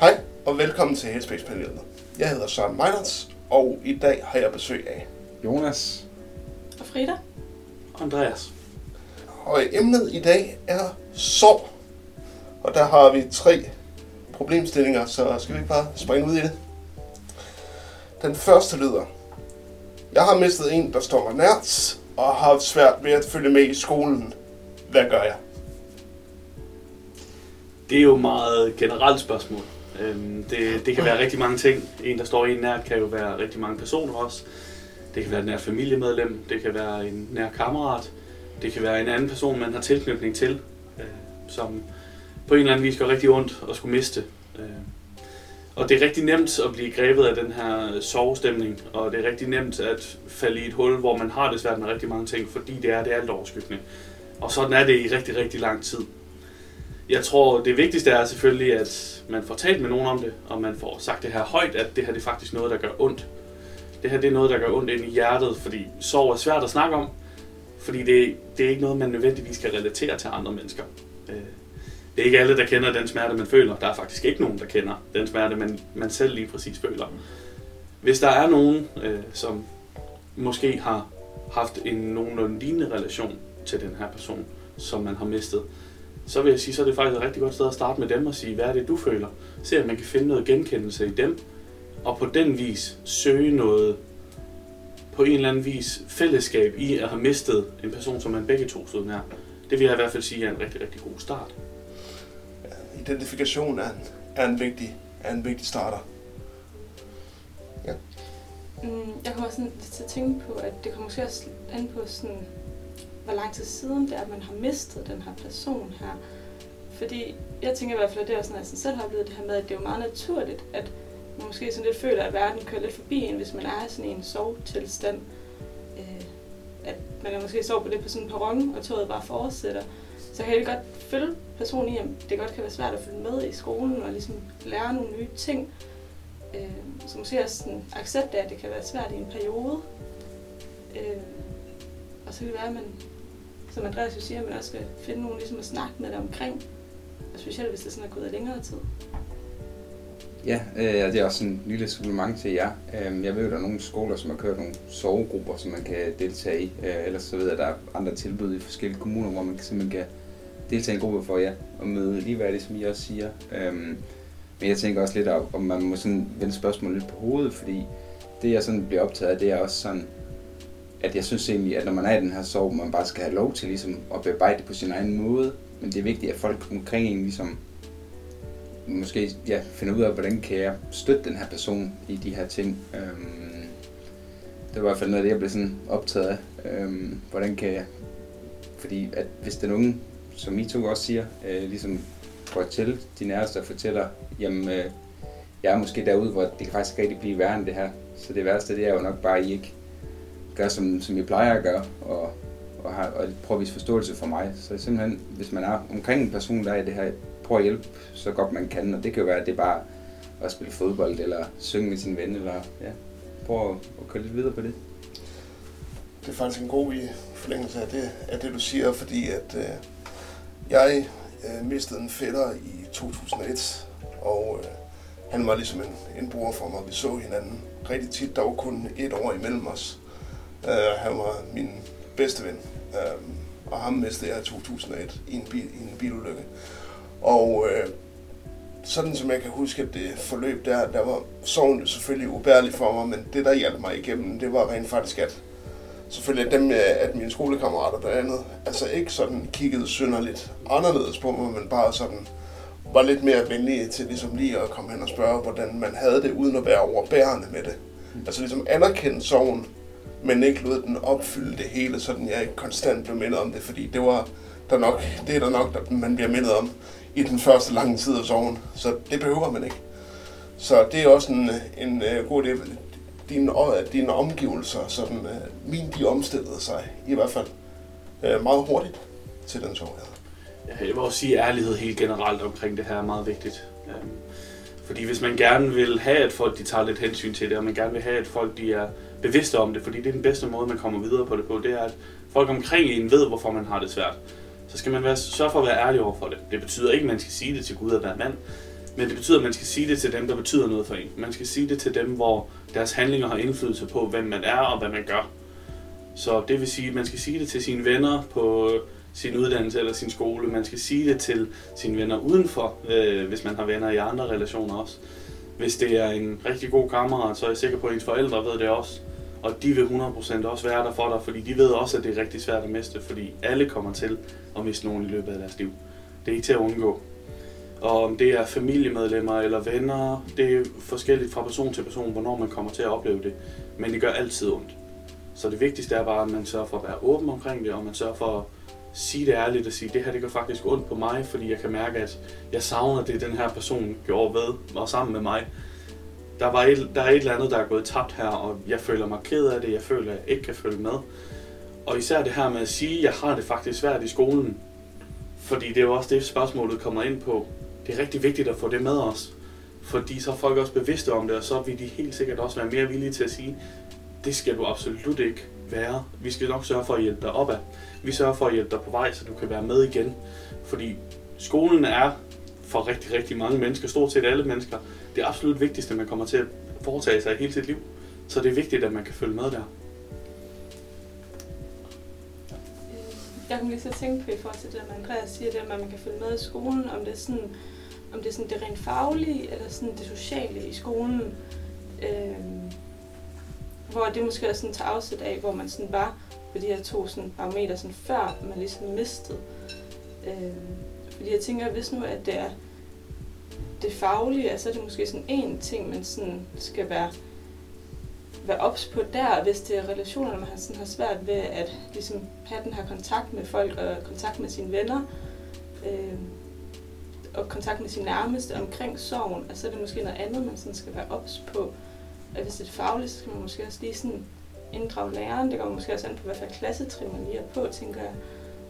Hej og velkommen til Headspace-panelet. Jeg hedder Søren Meinerts, og i dag har jeg besøg af. Jonas. Og Frida? Andreas. Og emnet i dag er sorg. Og der har vi tre problemstillinger, så skal vi ikke bare springe ud i det? Den første lyder. Jeg har mistet en, der står mig nært, og har haft svært ved at følge med i skolen. Hvad gør jeg? Det er jo et meget generelt spørgsmål. Øhm, Det, det kan være rigtig mange ting. En, der står en nært, kan jo være rigtig mange personer også. Det kan være et nært familiemedlem, det kan være en nær kammerat, det kan være en anden person, man har tilknytning til, øh, som på en eller anden vis gør rigtig ondt at skulle miste. Øh, Og det er rigtig nemt at blive grebet af den her sovestemning, og det er rigtig nemt at falde i et hul, hvor man har det svært med rigtig mange ting, fordi det er det alt overskyggende. Og sådan er det i rigtig, rigtig lang tid. Jeg tror, det vigtigste er selvfølgelig, at man får talt med nogen om det, og man får sagt det her højt, at det her det er faktisk noget, der gør ondt. Det her det er noget, der gør ondt ind i hjertet, fordi sorg er svært at snakke om, fordi det, det er ikke noget, man nødvendigvis kan relatere til andre mennesker. Øh, det er ikke alle, der kender den smerte, man føler. Der er faktisk ikke nogen, der kender den smerte, man, man selv lige præcis føler. Hvis der er nogen, øh, som måske har haft en nogenlunde lignende relation til den her person, som man har mistet, så vil jeg sige, så er det faktisk et rigtig godt sted at starte med dem og sige, hvad er det, du føler? Se, om man kan finde noget genkendelse i dem, og på den vis søge noget, på en eller anden vis, fællesskab i at have mistet en person, som man begge to stod nær. Det vil jeg i hvert fald sige er en rigtig, rigtig god start. Identifikation er en, er en, vigtig, er en vigtig starter. Mm, jeg kommer sådan lidt til at tænke på, at det kommer måske også an på sådan, hvor lang tid siden det er, at man har mistet den her person her. Fordi jeg tænker i hvert fald, at det er også sådan, at jeg selv har oplevet det her med, at det er jo meget naturligt, at man måske sådan lidt føler, at verden kører lidt forbi en, hvis man er i sådan en sovtilstand. Øh, at man er måske sover på det på sådan en perron, og toget bare fortsætter. Så kan jeg godt følge personen i, at det godt kan være svært at følge med i skolen og ligesom lære nogle nye ting. Øh, så måske også sådan accepte, at det kan være svært i en periode. Øh, og så kan det være, at man, som Andreas jo siger, at man også skal finde nogen ligesom at snakke med dig omkring. Og specielt hvis det sådan er gået længere tid. Ja, øh, det er også en lille supplement til jer. Øh, jeg ved, at der er nogle skoler, som har kørt nogle sovegrupper, som man kan deltage i. Øh, ellers så ved jeg, at der er andre tilbud i forskellige kommuner, hvor man simpelthen kan deltage i en gruppe for jer og møde ligeværdigt, som I også siger. Øh, men jeg tænker også lidt om, om man må sådan vende spørgsmålet lidt på hovedet, fordi det, jeg sådan bliver optaget af, det er også sådan, at jeg synes egentlig, at når man er i den her sorg, man bare skal have lov til ligesom at bearbejde det på sin egen måde. Men det er vigtigt, at folk omkring en ligesom måske ja, finder ud af, hvordan kan jeg støtte den her person i de her ting. Øhm, det var i hvert fald noget af det, jeg blev sådan optaget af. Øhm, hvordan kan jeg... Fordi at hvis den unge, som I to også siger, øh, ligesom går til de nærmeste og fortæller, jamen øh, jeg er måske derude, hvor det kan faktisk rigtig blive værre end det her. Så det værste, det er jo nok bare, at I ikke gør, som, som jeg plejer at gøre, og, og, har, og prøver at vise forståelse for mig. Så simpelthen, hvis man er omkring en person, der er i det her, prøver at hjælpe så godt man kan, og det kan jo være, at det er bare at spille fodbold, eller synge med sin ven, eller ja, prøv at, at køre lidt videre på det. Det er faktisk en god i forlængelse af det, af det du siger, fordi at øh, jeg øh, mistede en fætter i 2001, og øh, han var ligesom en, en bror for mig. Vi så hinanden rigtig tit. Der var kun et år imellem os. Øh, han var min bedste ven, uh, og ham mistede jeg i 2001 i en, bil, i en bilulykke. Og uh, sådan som jeg kan huske, at det forløb der, der var sorgen jo selvfølgelig ubærlig for mig, men det der hjalp mig igennem, det var rent faktisk, at selvfølgelig at dem, øh, at mine skolekammerater blandt andet, altså ikke sådan kiggede synderligt anderledes på mig, men bare sådan var lidt mere venlige til ligesom lige at komme hen og spørge, hvordan man havde det, uden at være overbærende med det. Altså ligesom anerkende sorgen, men ikke lod den opfylde det hele, sådan jeg ikke konstant blev mindet om det, fordi det var der nok, det er der nok, der man bliver mindet om i den første lange tid af sorgen. Så det behøver man ikke. Så det er også en, en uh, god idé. Dine, øh, dine omgivelser, sådan, uh, øh, min de omstillede sig i hvert fald uh, meget hurtigt til den sorg, jeg. Ja, Jeg vil også sige, at ærlighed helt generelt omkring det her er meget vigtigt. Øhm, Fordi hvis man gerne vil have, at folk de tager lidt hensyn til det, og man gerne vil have, at folk de er bevidste om det, fordi det er den bedste måde, man kommer videre på det på, det er, at folk omkring en ved, hvorfor man har det svært. Så skal man være, sørge for at være ærlig over for det. Det betyder ikke, at man skal sige det til Gud at være mand, Men det betyder, at man skal sige det til dem, der betyder noget for en. Man skal sige det til dem, hvor deres handlinger har indflydelse på, hvem man er og hvad man gør. Så det vil sige, at man skal sige det til sine venner på sin uddannelse eller sin skole. Man skal sige det til sine venner udenfor, øh, hvis man har venner i andre relationer også. Hvis det er en rigtig god kammerat, så er jeg sikker på, at ens forældre ved det også. Og de vil 100% også være der for dig, fordi de ved også, at det er rigtig svært at miste, fordi alle kommer til at miste nogen i løbet af deres liv. Det er ikke til at undgå. Og om det er familiemedlemmer eller venner, det er forskelligt fra person til person, hvornår man kommer til at opleve det. Men det gør altid ondt. Så det vigtigste er bare, at man sørger for at være åben omkring det, og man sørger for at sige det ærligt og sige, det her det gør faktisk ondt på mig, fordi jeg kan mærke, at jeg savner det, den her person gjorde ved og sammen med mig. Der, var et, der er et eller andet, der er gået tabt her, og jeg føler mig ked af det, jeg føler, at jeg ikke kan følge med. Og især det her med at sige, at jeg har det faktisk svært i skolen, fordi det er jo også det, spørgsmålet kommer ind på. Det er rigtig vigtigt at få det med os, fordi så er folk også bevidste om det, og så vil de helt sikkert også være mere villige til at sige, det skal du absolut ikke være. Vi skal nok sørge for at hjælpe dig opad. Vi sørger for at hjælpe dig på vej, så du kan være med igen. Fordi skolen er for rigtig, rigtig mange mennesker, stort set alle mennesker, det absolut vigtigste, man kommer til at foretage sig i hele sit liv. Så det er vigtigt, at man kan følge med der. Jeg kommer lige så tænke på i forhold til det, at Andreas siger, det, at man kan følge med i skolen, om det er sådan, om det, er sådan det rent faglige, eller sådan det sociale i skolen. Øh, hvor det måske også sådan tager afsæt af, hvor man sådan var på de her to sådan barometer, sådan før man ligesom mistede. Øh, fordi jeg tænker, hvis nu at det er det faglige, altså er det måske sådan en ting, man sådan skal være, være ops på der, hvis det er relationer, man har, sådan har svært ved at ligesom have den her kontakt med folk og kontakt med sine venner. Øh, og kontakt med sin nærmeste omkring sorgen, altså så er det måske noget andet, man sådan skal være ops på. At hvis det er fagligt, så skal man måske også lige sådan inddrage læreren. Det kommer måske også an på, hvad for klassetrin man lige er på, tænker jeg.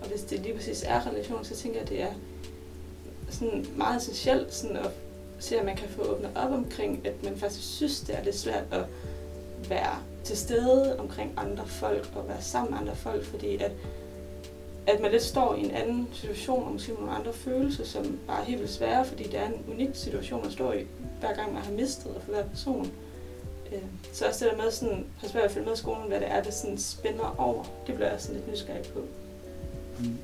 Og hvis det lige præcis er relation, så tænker jeg, at det er sådan meget essentielt sådan at se, at man kan få åbnet op omkring, at man faktisk synes, det er lidt svært at være til stede omkring andre folk og være sammen med andre folk, fordi at, at man lidt står i en anden situation og måske med nogle andre følelser, som bare er helt vildt svære, fordi det er en unik situation, man står i, hver gang man har mistet og for hver person. Øh, så også det der med sådan, har svært at følge med i skolen, hvad det er, det sådan spænder over, det bliver jeg sådan lidt nysgerrig på. Mm.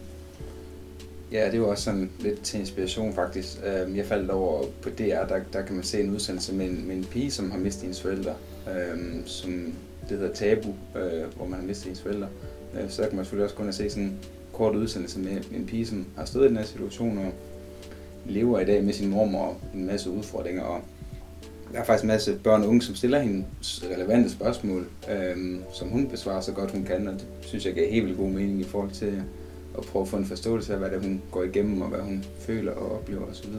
Ja, det var også sådan lidt til inspiration faktisk. Øhm, jeg faldt over på DR, der, der kan man se en udsendelse med en, med en pige, som har mistet hendes forældre, øhm, som det hedder Tabu, øh, hvor man har mistet hendes forældre. Øh, så kan man selvfølgelig også kun se sådan en kort udsendelse med en pige, som har stået i den her situation og lever i dag med sin mor og en masse udfordringer. Og der er faktisk en masse børn og unge, som stiller hende relevante spørgsmål, øhm, som hun besvarer så godt hun kan, og det synes jeg giver helt vildt god mening i forhold til at prøve at få en forståelse af, hvad det hun går igennem, og hvad hun føler og oplever osv.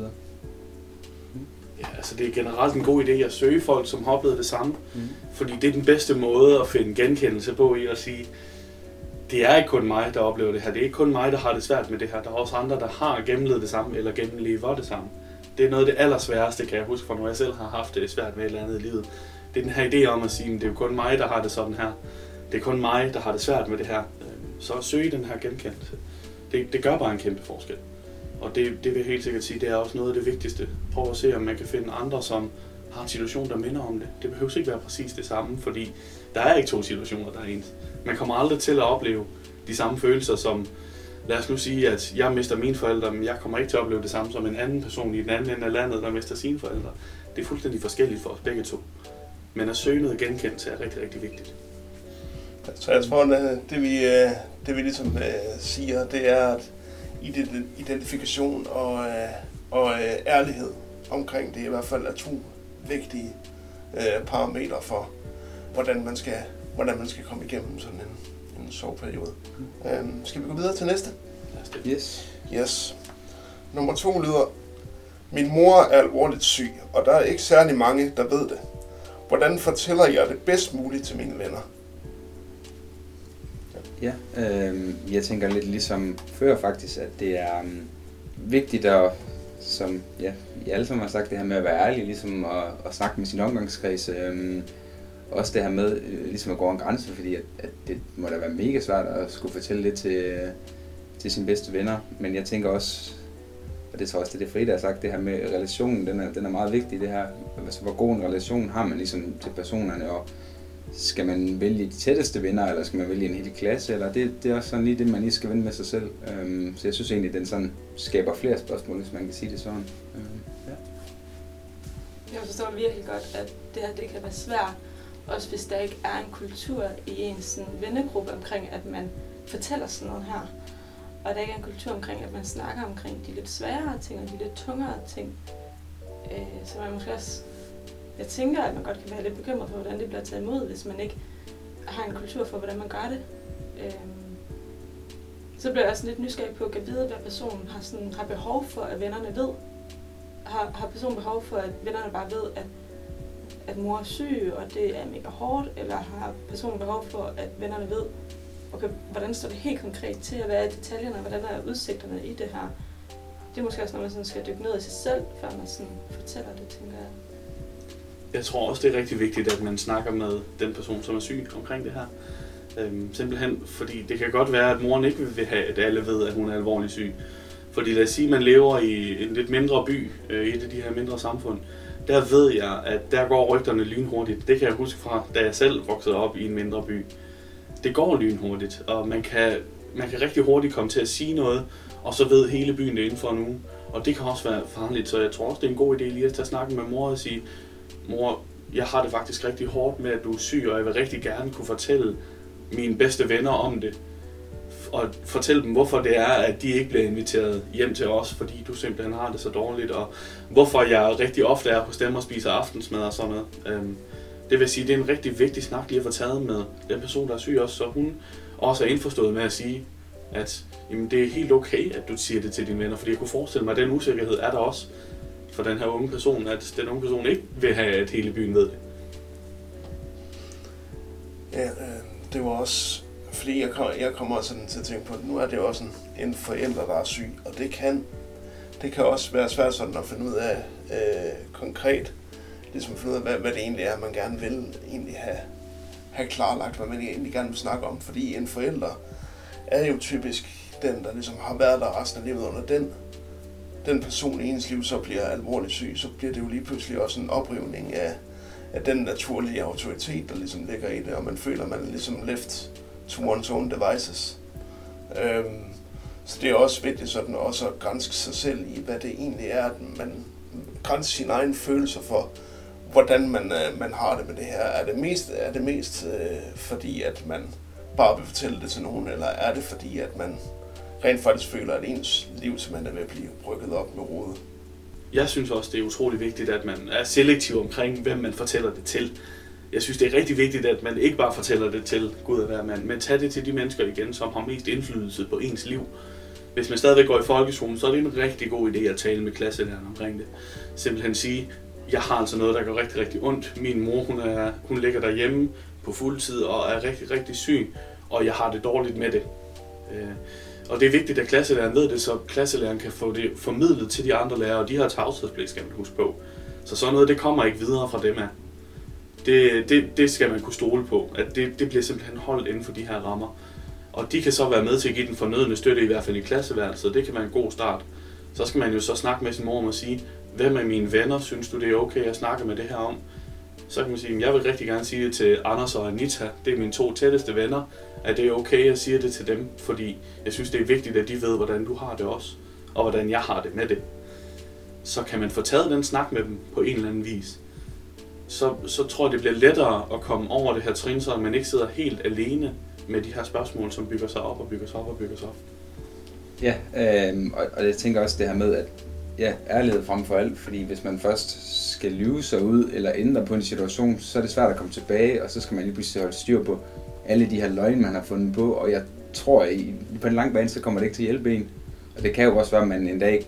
Ja, altså det er generelt en god idé at søge folk, som har oplevet det samme. Mm. Fordi det er den bedste måde at finde genkendelse på i at sige, det er ikke kun mig, der oplever det her. Det er ikke kun mig, der har det svært med det her. Der er også andre, der har gennemlevet det samme, eller gennemlever det samme. Det er noget af det allersværeste, kan jeg huske, fra når jeg selv har haft det svært med et eller andet i livet. Det er den her idé om at sige, at det er jo kun mig, der har det sådan her. Det er kun mig, der har det svært med det her. Så at søge den her genkendelse, det, det gør bare en kæmpe forskel. Og det, det vil jeg helt sikkert sige, det er også noget af det vigtigste. Prøv at se, om man kan finde andre, som har en situation, der minder om det. Det behøver ikke være præcis det samme, fordi der er ikke to situationer, der er ens. Man kommer aldrig til at opleve de samme følelser som, lad os nu sige, at jeg mister mine forældre, men jeg kommer ikke til at opleve det samme som en anden person i den anden ende af landet, der mister sine forældre. Det er fuldstændig forskelligt for os begge to. Men at søge noget genkendelse er rigtig, rigtig vigtigt. Så jeg tror, at det vi, øh, det vi ligesom øh, siger, det er, at identifikation og, øh, og ærlighed omkring det i hvert fald er to vigtige parametre for, hvordan man skal, hvordan man skal komme igennem sådan en, en soveperiode. Mm. Øhm, skal vi gå videre til næste? Yes. Yes. Nummer to lyder, min mor er alvorligt syg, og der er ikke særlig mange, der ved det. Hvordan fortæller jeg det bedst muligt til mine venner? Ja, øh, jeg tænker lidt ligesom før faktisk, at det er um, vigtigt at, som ja, I alle sammen har sagt, det her med at være ærlig, ligesom at, at snakke med sin omgangskreds. Øh, også det her med øh, ligesom at gå en grænse, fordi at, at det må da være mega svært at skulle fortælle det til, til sine bedste venner. Men jeg tænker også, og det tror jeg også, det er det Frida har sagt, det her med relationen, den er, den er meget vigtig, det her, altså hvor god en relation har man ligesom til personerne, og skal man vælge de tætteste venner, eller skal man vælge en hel klasse, eller det, det er også sådan lige det, man lige skal vende med sig selv. Øhm, så jeg synes egentlig, den sådan skaber flere spørgsmål, hvis man kan sige det sådan. Øhm, ja. Jeg forstår virkelig godt, at det her det kan være svært, også hvis der ikke er en kultur i en sådan vennegruppe omkring, at man fortæller sådan noget her. Og der ikke er en kultur omkring, at man snakker omkring de lidt sværere ting og de lidt tungere ting. Øh, så man måske også jeg tænker, at man godt kan være lidt bekymret for, hvordan det bliver taget imod, hvis man ikke har en kultur for, hvordan man gør det. Øhm, så bliver jeg også lidt nysgerrig på at vide, hvad personen har, sådan, har behov for, at vennerne ved. Har, har personen behov for, at vennerne bare ved, at, at mor er syg, og det er mega hårdt, eller har personen behov for, at vennerne ved, okay, hvordan står det helt konkret til, og hvad er detaljerne, og hvordan er udsigterne i det her. Det er måske også noget, man sådan skal dykke ned i sig selv, før man sådan fortæller det, tænker jeg jeg tror også, det er rigtig vigtigt, at man snakker med den person, som er syg omkring det her. Øhm, simpelthen fordi det kan godt være, at moren ikke vil have, at alle ved, at hun er alvorligt syg. Fordi lad os sige, at man lever i en lidt mindre by, øh, i et af de her mindre samfund. Der ved jeg, at der går rygterne lynhurtigt. Det kan jeg huske fra, da jeg selv voksede op i en mindre by. Det går lynhurtigt, og man kan, man kan rigtig hurtigt komme til at sige noget, og så ved hele byen det inden for en uge. Og det kan også være farligt, så jeg tror også, det er en god idé lige at tage snakken med mor og sige, mor, jeg har det faktisk rigtig hårdt med, at du er syg, og jeg vil rigtig gerne kunne fortælle mine bedste venner om det. Og fortælle dem, hvorfor det er, at de ikke bliver inviteret hjem til os, fordi du simpelthen har det så dårligt, og hvorfor jeg rigtig ofte er på dem og spiser aftensmad og sådan noget. Øhm, det vil sige, det er en rigtig vigtig snak lige at få taget med den person, der er syg også, så hun også er indforstået med at sige, at jamen, det er helt okay, at du siger det til dine venner, fordi jeg kunne forestille mig, at den usikkerhed er der også for den her unge person, at den unge person ikke vil have, at hele byen ved det. Ja, øh, det var også, fordi jeg, kom, jeg kommer sådan til at tænke på, at nu er det også en, en forælder, der er syg, og det kan, det kan også være svært sådan at finde ud af øh, konkret, ligesom at finde ud af, hvad, hvad det egentlig er, man gerne vil egentlig have, have klarlagt, hvad man egentlig gerne vil snakke om, fordi en forælder er jo typisk den, der ligesom har været der resten af livet under den den person i ens liv så bliver alvorligt syg, så bliver det jo lige pludselig også en oprivning af, af den naturlige autoritet, der ligesom ligger i det, og man føler, at man er ligesom left to one's own devices. Øhm, så det er også vigtigt sådan også at grænse sig selv i, hvad det egentlig er, at man grænser sine egne følelser for, hvordan man, øh, man har det med det her. Er det mest, er det mest øh, fordi, at man bare vil fortælle det til nogen, eller er det fordi, at man rent faktisk føler, at ens liv simpelthen er ved at blive brygget op med rode. Jeg synes også, det er utrolig vigtigt, at man er selektiv omkring, hvem man fortæller det til. Jeg synes, det er rigtig vigtigt, at man ikke bare fortæller det til Gud og hver mand, men tager det til de mennesker igen, som har mest indflydelse på ens liv. Hvis man stadigvæk går i folkeskolen, så er det en rigtig god idé at tale med klasselæreren omkring det. Simpelthen sige, jeg har altså noget, der går rigtig, rigtig ondt. Min mor, hun, er, hun ligger derhjemme på fuld tid og er rigtig, rigtig syg, og jeg har det dårligt med det. Øh, og det er vigtigt, at klasselæreren ved det, så klasselæreren kan få det formidlet til de andre lærere, og de har tavshedspligt, skal man huske på. Så sådan noget, det kommer ikke videre fra dem af. Det, det, det skal man kunne stole på, at det, det bliver simpelthen holdt inden for de her rammer. Og de kan så være med til at give den fornødende støtte, i hvert fald i klasseværelset. Det kan være en god start. Så skal man jo så snakke med sin mor og sige, hvem af mine venner synes du, det er okay at snakke med det her om? Så kan man sige, jeg vil rigtig gerne sige det til Anders og Anita. Det er mine to tætteste venner at det er okay, at jeg siger det til dem, fordi jeg synes, det er vigtigt, at de ved, hvordan du har det også, og hvordan jeg har det med det. Så kan man få taget den snak med dem på en eller anden vis. Så, så tror jeg, det bliver lettere at komme over det her trin, så man ikke sidder helt alene med de her spørgsmål, som bygger sig op og bygger sig op og bygger sig op. Ja, øh, og, og jeg tænker også det her med, at ja, ærlighed frem for alt, fordi hvis man først skal lyve sig ud eller ændre på en situation, så er det svært at komme tilbage, og så skal man lige pludselig holde styr på, alle de her løgne, man har fundet på, og jeg tror, at på en lang bane, så kommer det ikke til at hjælpe en. Og det kan jo også være, at man en dag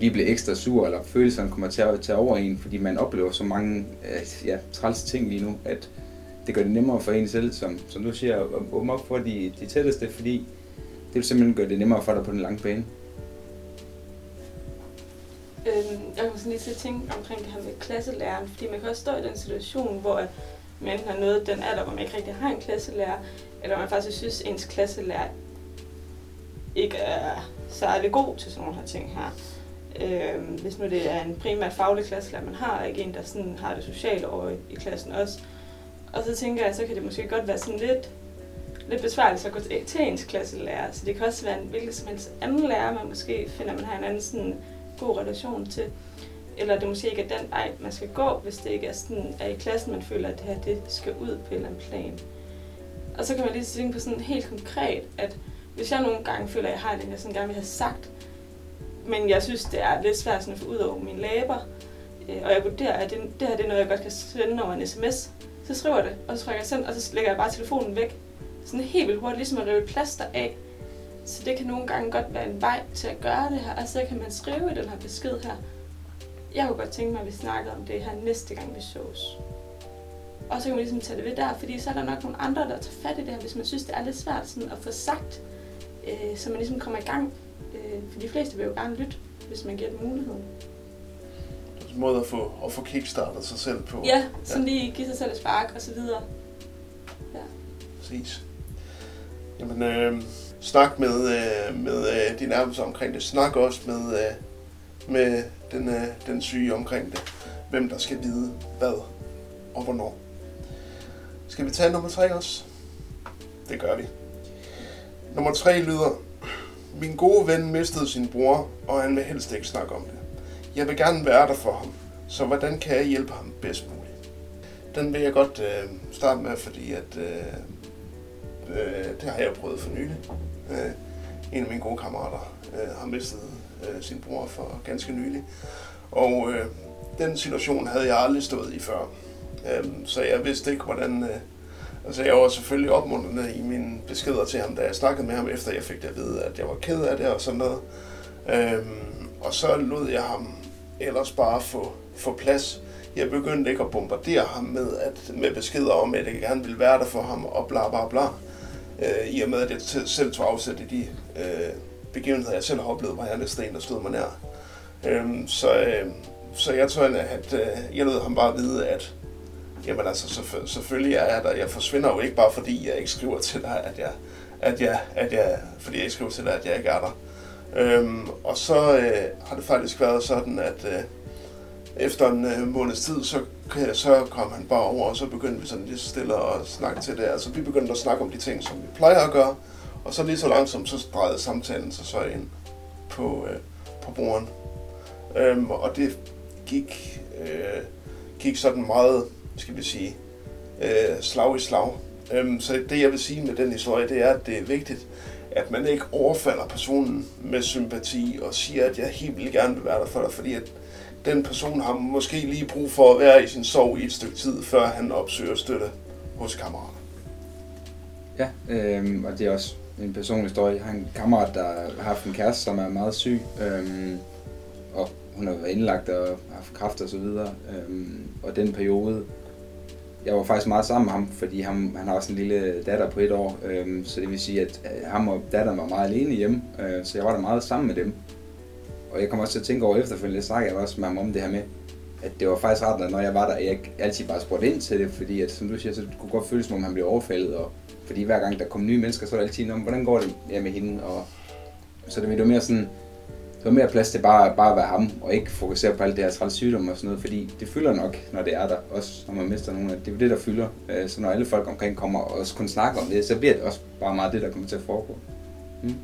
lige bliver ekstra sur, eller følelserne kommer til at tage over en, fordi man oplever så mange øh, ja, træls ting lige nu, at det gør det nemmere for en selv, som, som du siger, at åbne op for de, de tætteste, fordi det vil simpelthen gøre det nemmere for dig på den lange bane. Øhm, jeg kunne sådan lige til tænke omkring det her med klasselæreren, fordi man kan også stå i den situation, hvor man enten har nået den alder, hvor man ikke rigtig har en klasselærer, eller man faktisk synes, at ens klasselærer ikke er særlig god til sådan nogle her ting her. Øhm, hvis nu det er en primært faglig klasselærer, man har, og ikke en, der sådan har det sociale over i, i klassen også. Og så tænker jeg, så kan det måske godt være sådan lidt, lidt besværligt at gå til, til ens klasselærer. Så det kan også være en hvilken som helst anden lærer, man måske finder, man har en anden sådan god relation til. Eller det måske ikke er den vej, man skal gå, hvis det ikke er, sådan, er i klassen, man føler, at det her det skal ud på en eller anden plan. Og så kan man lige tænke på sådan helt konkret, at hvis jeg nogle gange føler, at jeg har det, jeg sådan gerne vil have sagt, men jeg synes, det er lidt svært sådan at få ud over mine læber, øh, og jeg vurderer, at det, det her det er noget, jeg godt kan sende over en sms, så skriver jeg det, og så trykker jeg send, og så lægger jeg bare telefonen væk. Sådan helt vildt hurtigt, ligesom at rive et plaster af. Så det kan nogle gange godt være en vej til at gøre det her, og så kan man skrive i den her besked her. Jeg kunne godt tænke mig, at vi snakkede om det her næste gang, vi sås. Og så kan man ligesom tage det ved der, fordi så er der nok nogle andre, der tager fat i det her, hvis man synes, det er lidt svært sådan at få sagt, øh, så man ligesom kommer i gang. Øh, for de fleste vil jo gerne lytte, hvis man giver dem muligheden. Det er en måde at få, at få kickstartet sig selv på. Ja, sådan ja. lige give sig selv et spark og så videre. Ja. Præcis. Jamen, øh, snak med, øh, med øh, de nærmeste omkring det. Snak også med, øh, med den, øh, den syge omkring det. Hvem der skal vide hvad og hvornår. Skal vi tage nummer tre også? Det gør vi. Nummer tre lyder, min gode ven mistede sin bror, og han vil helst ikke snakke om det. Jeg vil gerne være der for ham, så hvordan kan jeg hjælpe ham bedst muligt? Den vil jeg godt øh, starte med, fordi at, øh, øh, det har jeg prøvet for nylig. Øh, en af mine gode kammerater øh, har mistet øh, sin bror for ganske nylig. Og øh, den situation havde jeg aldrig stået i før. Øh, så jeg vidste ikke, hvordan... Øh, altså jeg var selvfølgelig opmuntrende i mine beskeder til ham, da jeg snakkede med ham, efter jeg fik det at vide, at jeg var ked af det og sådan noget. Øh, og så lod jeg ham ellers bare få, få plads. Jeg begyndte ikke at bombardere ham med, at, med beskeder om, at jeg gerne ville være der for ham, og bla bla bla. Øh, Øh, I og med, at jeg selv tog afsæt i de øh, begivenheder, jeg selv har oplevet, hvor jeg næsten en, der stod mig nær. Øh, så, øh, så jeg tror, at øh, jeg lod ham bare vide, at jamen altså, selvfø- selvfølgelig er jeg der. Jeg forsvinder jo ikke bare, fordi jeg ikke skriver til dig, at jeg, at jeg, at jeg, fordi jeg ikke skriver til dig, at jeg ikke er der. Øhm, og så øh, har det faktisk været sådan, at øh, efter en øh, måneds tid, så, så kom han bare over, og så begyndte vi sådan lige stille at snakke til det. Altså vi begyndte at snakke om de ting, som vi plejer at gøre, og så lige så langsomt, så drejede samtalen sig så ind på, øh, på broren. Øhm, og det gik, øh, gik sådan meget, skal vi sige, øh, slag i slag. Øhm, så det jeg vil sige med den historie, det er, at det er vigtigt, at man ikke overfalder personen med sympati og siger, at jeg helt vildt gerne vil være der for dig, fordi at den person har måske lige brug for at være i sin sorg i et stykke tid, før han opsøger støtte hos kammerater. Ja, øh, og det er også en personlig historie. Jeg har en kammerat, der har haft en kæreste, som er meget syg, øh, og hun har været indlagt og haft kræft og så videre. Øh, og den periode, jeg var faktisk meget sammen med ham, fordi han, han har også en lille datter på et år, øh, så det vil sige, at ham og datteren var meget alene hjemme, øh, så jeg var der meget sammen med dem. Og jeg kommer også til at tænke over efterfølgende, jeg snakkede også med ham om det her med, at det var faktisk rart, at når jeg var der, at jeg ikke altid bare spurgte ind til det, fordi at, som du siger, så det kunne godt føles, som om han blev overfaldet, og fordi hver gang der kom nye mennesker, så var det altid, om, hvordan går det ja, med hende, og så det var mere sådan, det var mere plads til bare, bare at være ham, og ikke fokusere på alt det her træls sygdom og sådan noget, fordi det fylder nok, når det er der, også når man mister nogen, det er det, der fylder. Øh, så når alle folk omkring kommer og også kun snakker om det, så bliver det også bare meget det, der kommer til at foregå. Mm.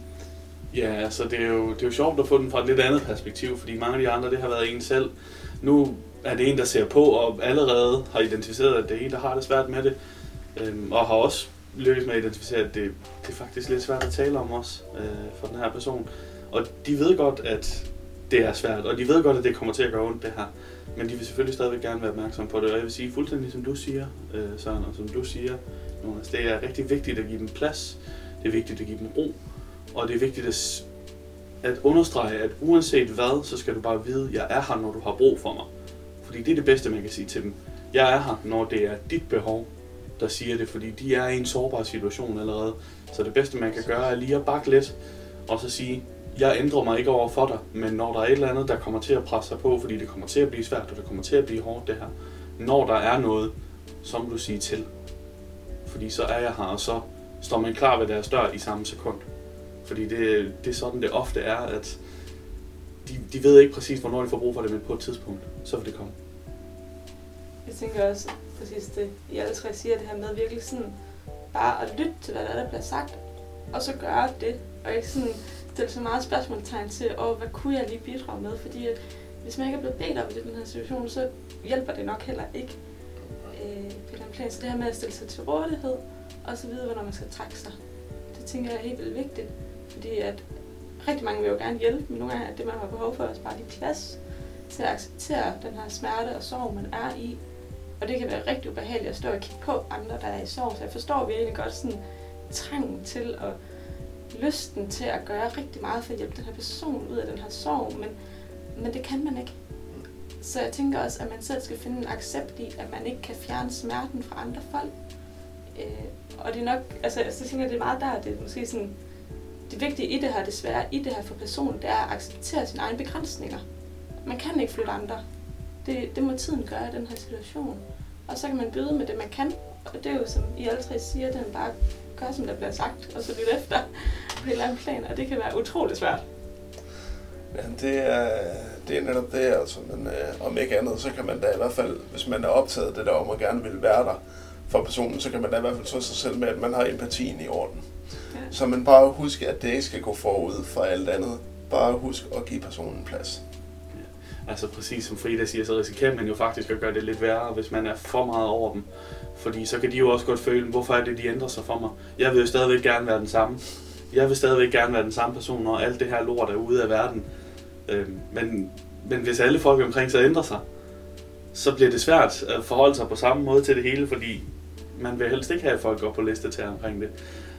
Ja, altså det er, jo, det er jo sjovt at få den fra et lidt andet perspektiv, fordi mange af de andre, det har været en selv. Nu er det en, der ser på og allerede har identificeret, at det er en, der har det svært med det, øhm, og har også lykkes med at identificere, at det, det er faktisk lidt svært at tale om os øh, for den her person. Og de ved godt, at det er svært, og de ved godt, at det kommer til at gøre ondt det her. Men de vil selvfølgelig stadigvæk gerne være opmærksom på det, og jeg vil sige fuldstændig som du siger, øh, Søren, og som du siger, Jonas, det er rigtig vigtigt at give dem plads, det er vigtigt at give dem ro, og det er vigtigt at, at understrege, at uanset hvad, så skal du bare vide, at jeg er her, når du har brug for mig. Fordi det er det bedste, man kan sige til dem. Jeg er her, når det er dit behov, der siger det, fordi de er i en sårbar situation allerede. Så det bedste, man kan gøre, er lige at bakke lidt, og så sige, jeg ændrer mig ikke over for dig, men når der er et eller andet, der kommer til at presse sig på, fordi det kommer til at blive svært, og det kommer til at blive hårdt det her, når der er noget, så må du sige til. Fordi så er jeg her, og så står man klar ved deres dør i samme sekund. Fordi det, det er sådan, det ofte er, at de, de ved ikke præcis, hvornår de får brug for det, men på et tidspunkt, så vil det komme. Jeg tænker også præcis det, I alle tre siger det her med virkelig sådan, bare at lytte til, hvad der, er, der bliver sagt, og så gøre det, og ikke sådan stille så meget spørgsmålstegn til, og hvad kunne jeg lige bidrage med, fordi at hvis man ikke er blevet bedt om det i den her situation, så hjælper det nok heller ikke øh, på den plan. Så det her med at stille sig til rådighed, og så vide, hvornår man skal trække sig, det tænker jeg er helt vildt vigtigt, fordi at rigtig mange vil jo gerne hjælpe, men nogle gange er det, man har behov for, også bare lige plads til at acceptere den her smerte og sorg, man er i. Og det kan være rigtig ubehageligt at stå og kigge på andre, der er i sorg. Så jeg forstår virkelig godt sådan trangen til og lysten til at gøre rigtig meget for at hjælpe den her person ud af den her sorg, men, men det kan man ikke. Så jeg tænker også, at man selv skal finde en accept i, at man ikke kan fjerne smerten fra andre folk. Øh, og det er nok, altså så tænker jeg, det er meget der, det er måske sådan, det vigtige i det her, desværre i det her for personen, det er at acceptere sine egne begrænsninger. Man kan ikke flytte andre. Det, det må tiden gøre i den her situation. Og så kan man byde med det, man kan. Og det er jo, som I alle tre siger, den bare gør, som der bliver sagt, og så lytte efter på en eller anden plan. Og det kan være utrolig svært. Ja, det er, det er netop det, altså. Men øh, om ikke andet, så kan man da i hvert fald, hvis man er optaget det der om at gerne vil være der for personen, så kan man da i hvert fald så sig selv med, at man har empatien i orden. Så man bare huske, at det ikke skal gå forud for alt andet. Bare husk at give personen plads. Altså præcis som Frida siger, så risikerer man jo faktisk at gøre det lidt værre, hvis man er for meget over dem. Fordi så kan de jo også godt føle, hvorfor er det, de ændrer sig for mig? Jeg vil jo stadigvæk gerne være den samme. Jeg vil stadigvæk gerne være den samme person, når alt det her lort er ude af verden. Øhm, men, men hvis alle folk omkring sig ændrer sig, så bliver det svært at forholde sig på samme måde til det hele, fordi man vil helst ikke have, at folk går på liste til omkring det.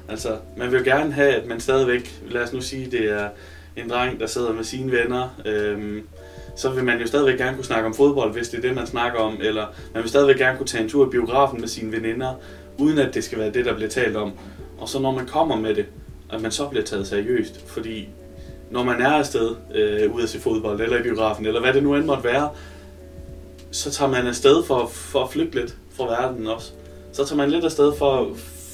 Altså, man vil gerne have, at man stadigvæk, lad os nu sige, det er en dreng, der sidder med sine venner, øhm, så vil man jo stadigvæk gerne kunne snakke om fodbold, hvis det er det, man snakker om, eller man vil stadigvæk gerne kunne tage en tur i biografen med sine veninder, uden at det skal være det, der bliver talt om. Og så når man kommer med det, at man så bliver taget seriøst, fordi når man er afsted øh, ude at se fodbold, eller i biografen, eller hvad det nu end måtte være, så tager man afsted for, for at flygte lidt fra verden også. Så tager man lidt afsted for at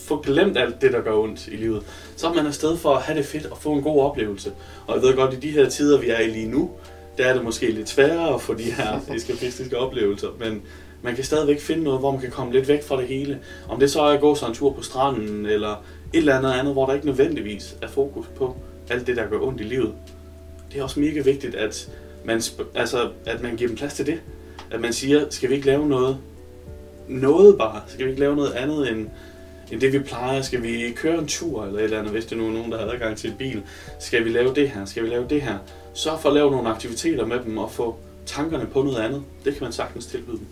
få glemt alt det, der gør ondt i livet. Så er man afsted for at have det fedt og få en god oplevelse. Og jeg ved godt, i de her tider, vi er i lige nu, der er det måske lidt sværere at få de her eskapistiske oplevelser, men man kan stadigvæk finde noget, hvor man kan komme lidt væk fra det hele. Om det så er at gå sig en tur på stranden, eller et eller andet andet, hvor der ikke nødvendigvis er fokus på alt det, der gør ondt i livet. Det er også mega vigtigt, at man, altså, at man giver dem plads til det. At man siger, skal vi ikke lave noget? Noget bare. Skal vi ikke lave noget andet end, end det, vi plejer? Skal vi køre en tur eller et eller andet, hvis det nu er nogen, der har adgang til en bil? Skal vi lave det her? Skal vi lave det her? Sørg for at lave nogle aktiviteter med dem og få tankerne på noget andet. Det kan man sagtens tilbyde dem.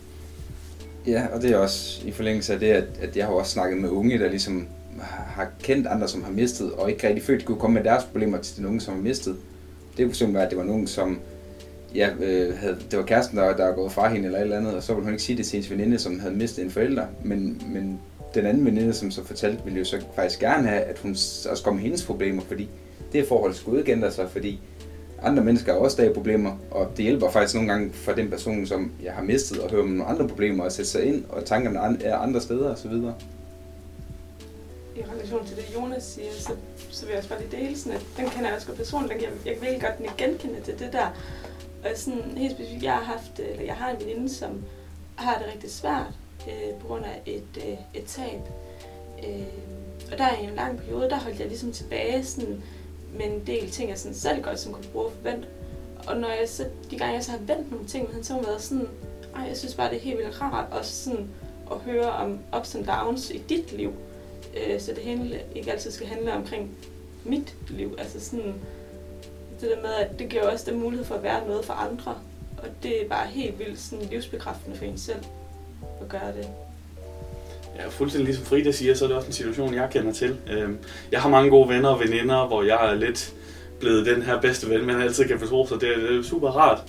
Ja, og det er også i forlængelse af det, at, at jeg har også snakket med unge, der ligesom har kendt andre, som har mistet, og ikke rigtig følt, at de kunne komme med deres problemer til den unge, som har mistet. Det kunne simpelthen være, at det var nogen, som ja, øh, havde, det var kæresten, der, der var gået fra hende eller et eller andet, og så ville hun ikke sige det til hendes veninde, som havde mistet en forælder, men, men den anden veninde, som så fortalte, ville jo så faktisk gerne have, at hun også kom med hendes problemer, fordi det forhold skulle udgænde sig, fordi andre mennesker har også der problemer, og det hjælper faktisk nogle gange for den person, som jeg har mistet, at høre om nogle andre problemer og sætte sig ind, og tankerne er andre steder osv. I relation til det, Jonas siger, så, så vil jeg også bare lige dele sådan, at den kender jeg også godt personligt, jeg, jeg kan virkelig godt den genkende til det der. Og sådan helt specifikt, jeg har haft, eller jeg har en veninde, som har det rigtig svært øh, på grund af et, øh, et tab. Øh, og der i en lang periode, der holdt jeg ligesom tilbage sådan, med en del ting, jeg sådan selv godt som kunne bruge og forvente. Og når jeg så, de gange jeg så har vendt nogle ting med hende, så har hun været sådan, ej, jeg synes bare, det er helt vildt rart også sådan at høre om ups and downs i dit liv. Øh, så det hele ikke altid skal handle omkring mit liv. Altså sådan, det der med, at det giver også den mulighed for at være noget for andre. Og det er bare helt vildt sådan livsbekræftende for en selv at gøre det. Ja, fuldstændig ligesom Frida siger, så er det også en situation, jeg kender til. Øhm, jeg har mange gode venner og veninder, hvor jeg er lidt blevet den her bedste ven, man altid kan forstå sig. Det er super rart,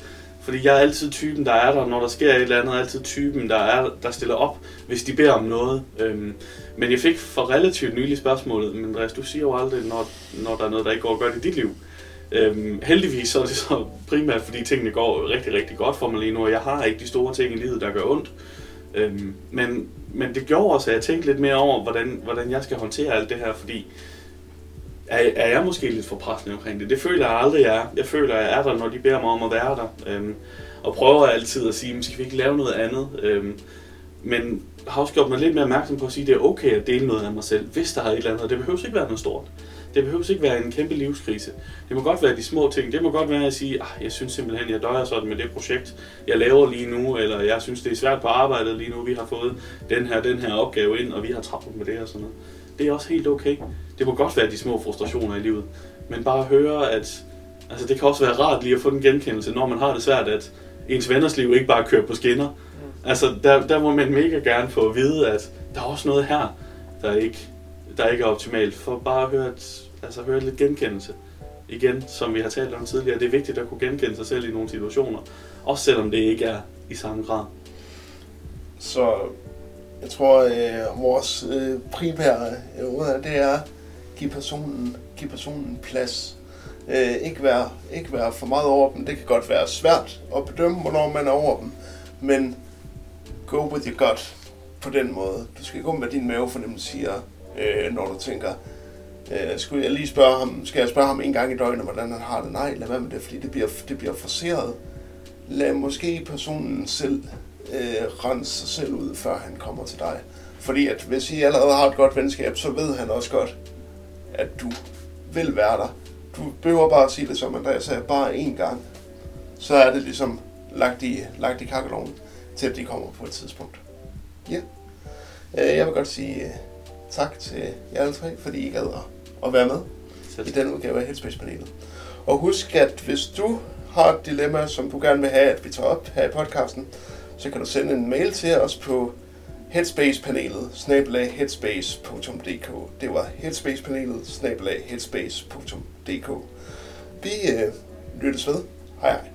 fordi jeg er altid typen, der er der, når der sker et eller andet. altid typen, der, er, der stiller op, hvis de beder om noget. Øhm, men jeg fik for relativt nylig spørgsmålet, men Andreas, du siger jo aldrig, når, når der er noget, der ikke går godt i dit liv. Øhm, heldigvis så er det så primært, fordi tingene går rigtig, rigtig godt for mig lige nu, og jeg har ikke de store ting i livet, der gør ondt. Øhm, men, men det gjorde også, at jeg tænkte lidt mere over, hvordan, hvordan jeg skal håndtere alt det her, fordi er, er jeg måske lidt for pressende omkring det. Det føler jeg aldrig, jeg er. Jeg føler, jeg er der, når de beder mig om at være der. Øhm, og prøver altid at sige, skal vi ikke lave noget andet? Øhm, men har også gjort mig lidt mere opmærksom på at sige, at det er okay at dele noget af mig selv, hvis der har et eller andet. Og det behøver ikke være noget stort. Det behøver ikke være en kæmpe livskrise. Det må godt være de små ting. Det må godt være at sige, at jeg synes simpelthen, jeg døjer sådan med det projekt, jeg laver lige nu, eller jeg synes, det er svært på arbejdet lige nu. Vi har fået den her, den her opgave ind, og vi har travlt med det og sådan noget. Det er også helt okay. Det må godt være de små frustrationer i livet. Men bare høre, at altså det kan også være rart lige at få den genkendelse, når man har det svært, at ens venners liv ikke bare kører på skinner. Mm. Altså der, der må man mega gerne få at vide, at der er også noget her, der ikke, der ikke er optimalt. For bare at høre, et, altså høre lidt genkendelse. Igen, som vi har talt om tidligere, det er vigtigt at kunne genkende sig selv i nogle situationer. Også selvom det ikke er i samme grad. Så jeg tror, øh, vores øh, primære øh, det er at give personen, give personen plads. Øh, ikke, være, ikke være for meget over dem. Det kan godt være svært at bedømme, hvornår man er over dem. Men go with your gut på den måde. Du skal gå med din mavefornemmelse, og øh, når du tænker, øh, skulle jeg lige spørge ham, skal jeg spørge ham en gang i døgnet, hvordan han har det? Nej, lad være med det, fordi det bliver, det bliver forseret. Lad måske personen selv øh, rense sig selv ud, før han kommer til dig. Fordi at hvis I allerede har et godt venskab, så ved han også godt, at du vil være der. Du behøver bare at sige det, som Andreas sagde, bare én gang. Så er det ligesom lagt i, lagt i kakkeloven, til at de kommer på et tidspunkt. Ja. Øh, jeg vil godt sige øh, tak til jer alle tre, fordi I gad at være med i den udgave af Headspace-panelet. Og husk, at hvis du har et dilemma, som du gerne vil have, at vi tager op her i podcasten, så kan du sende en mail til os på headspace-panelet, snabelag headspace.dk. Det var headspace-panelet, snabelag headspace.dk. Vi øh, lyttes ved. Hej hej.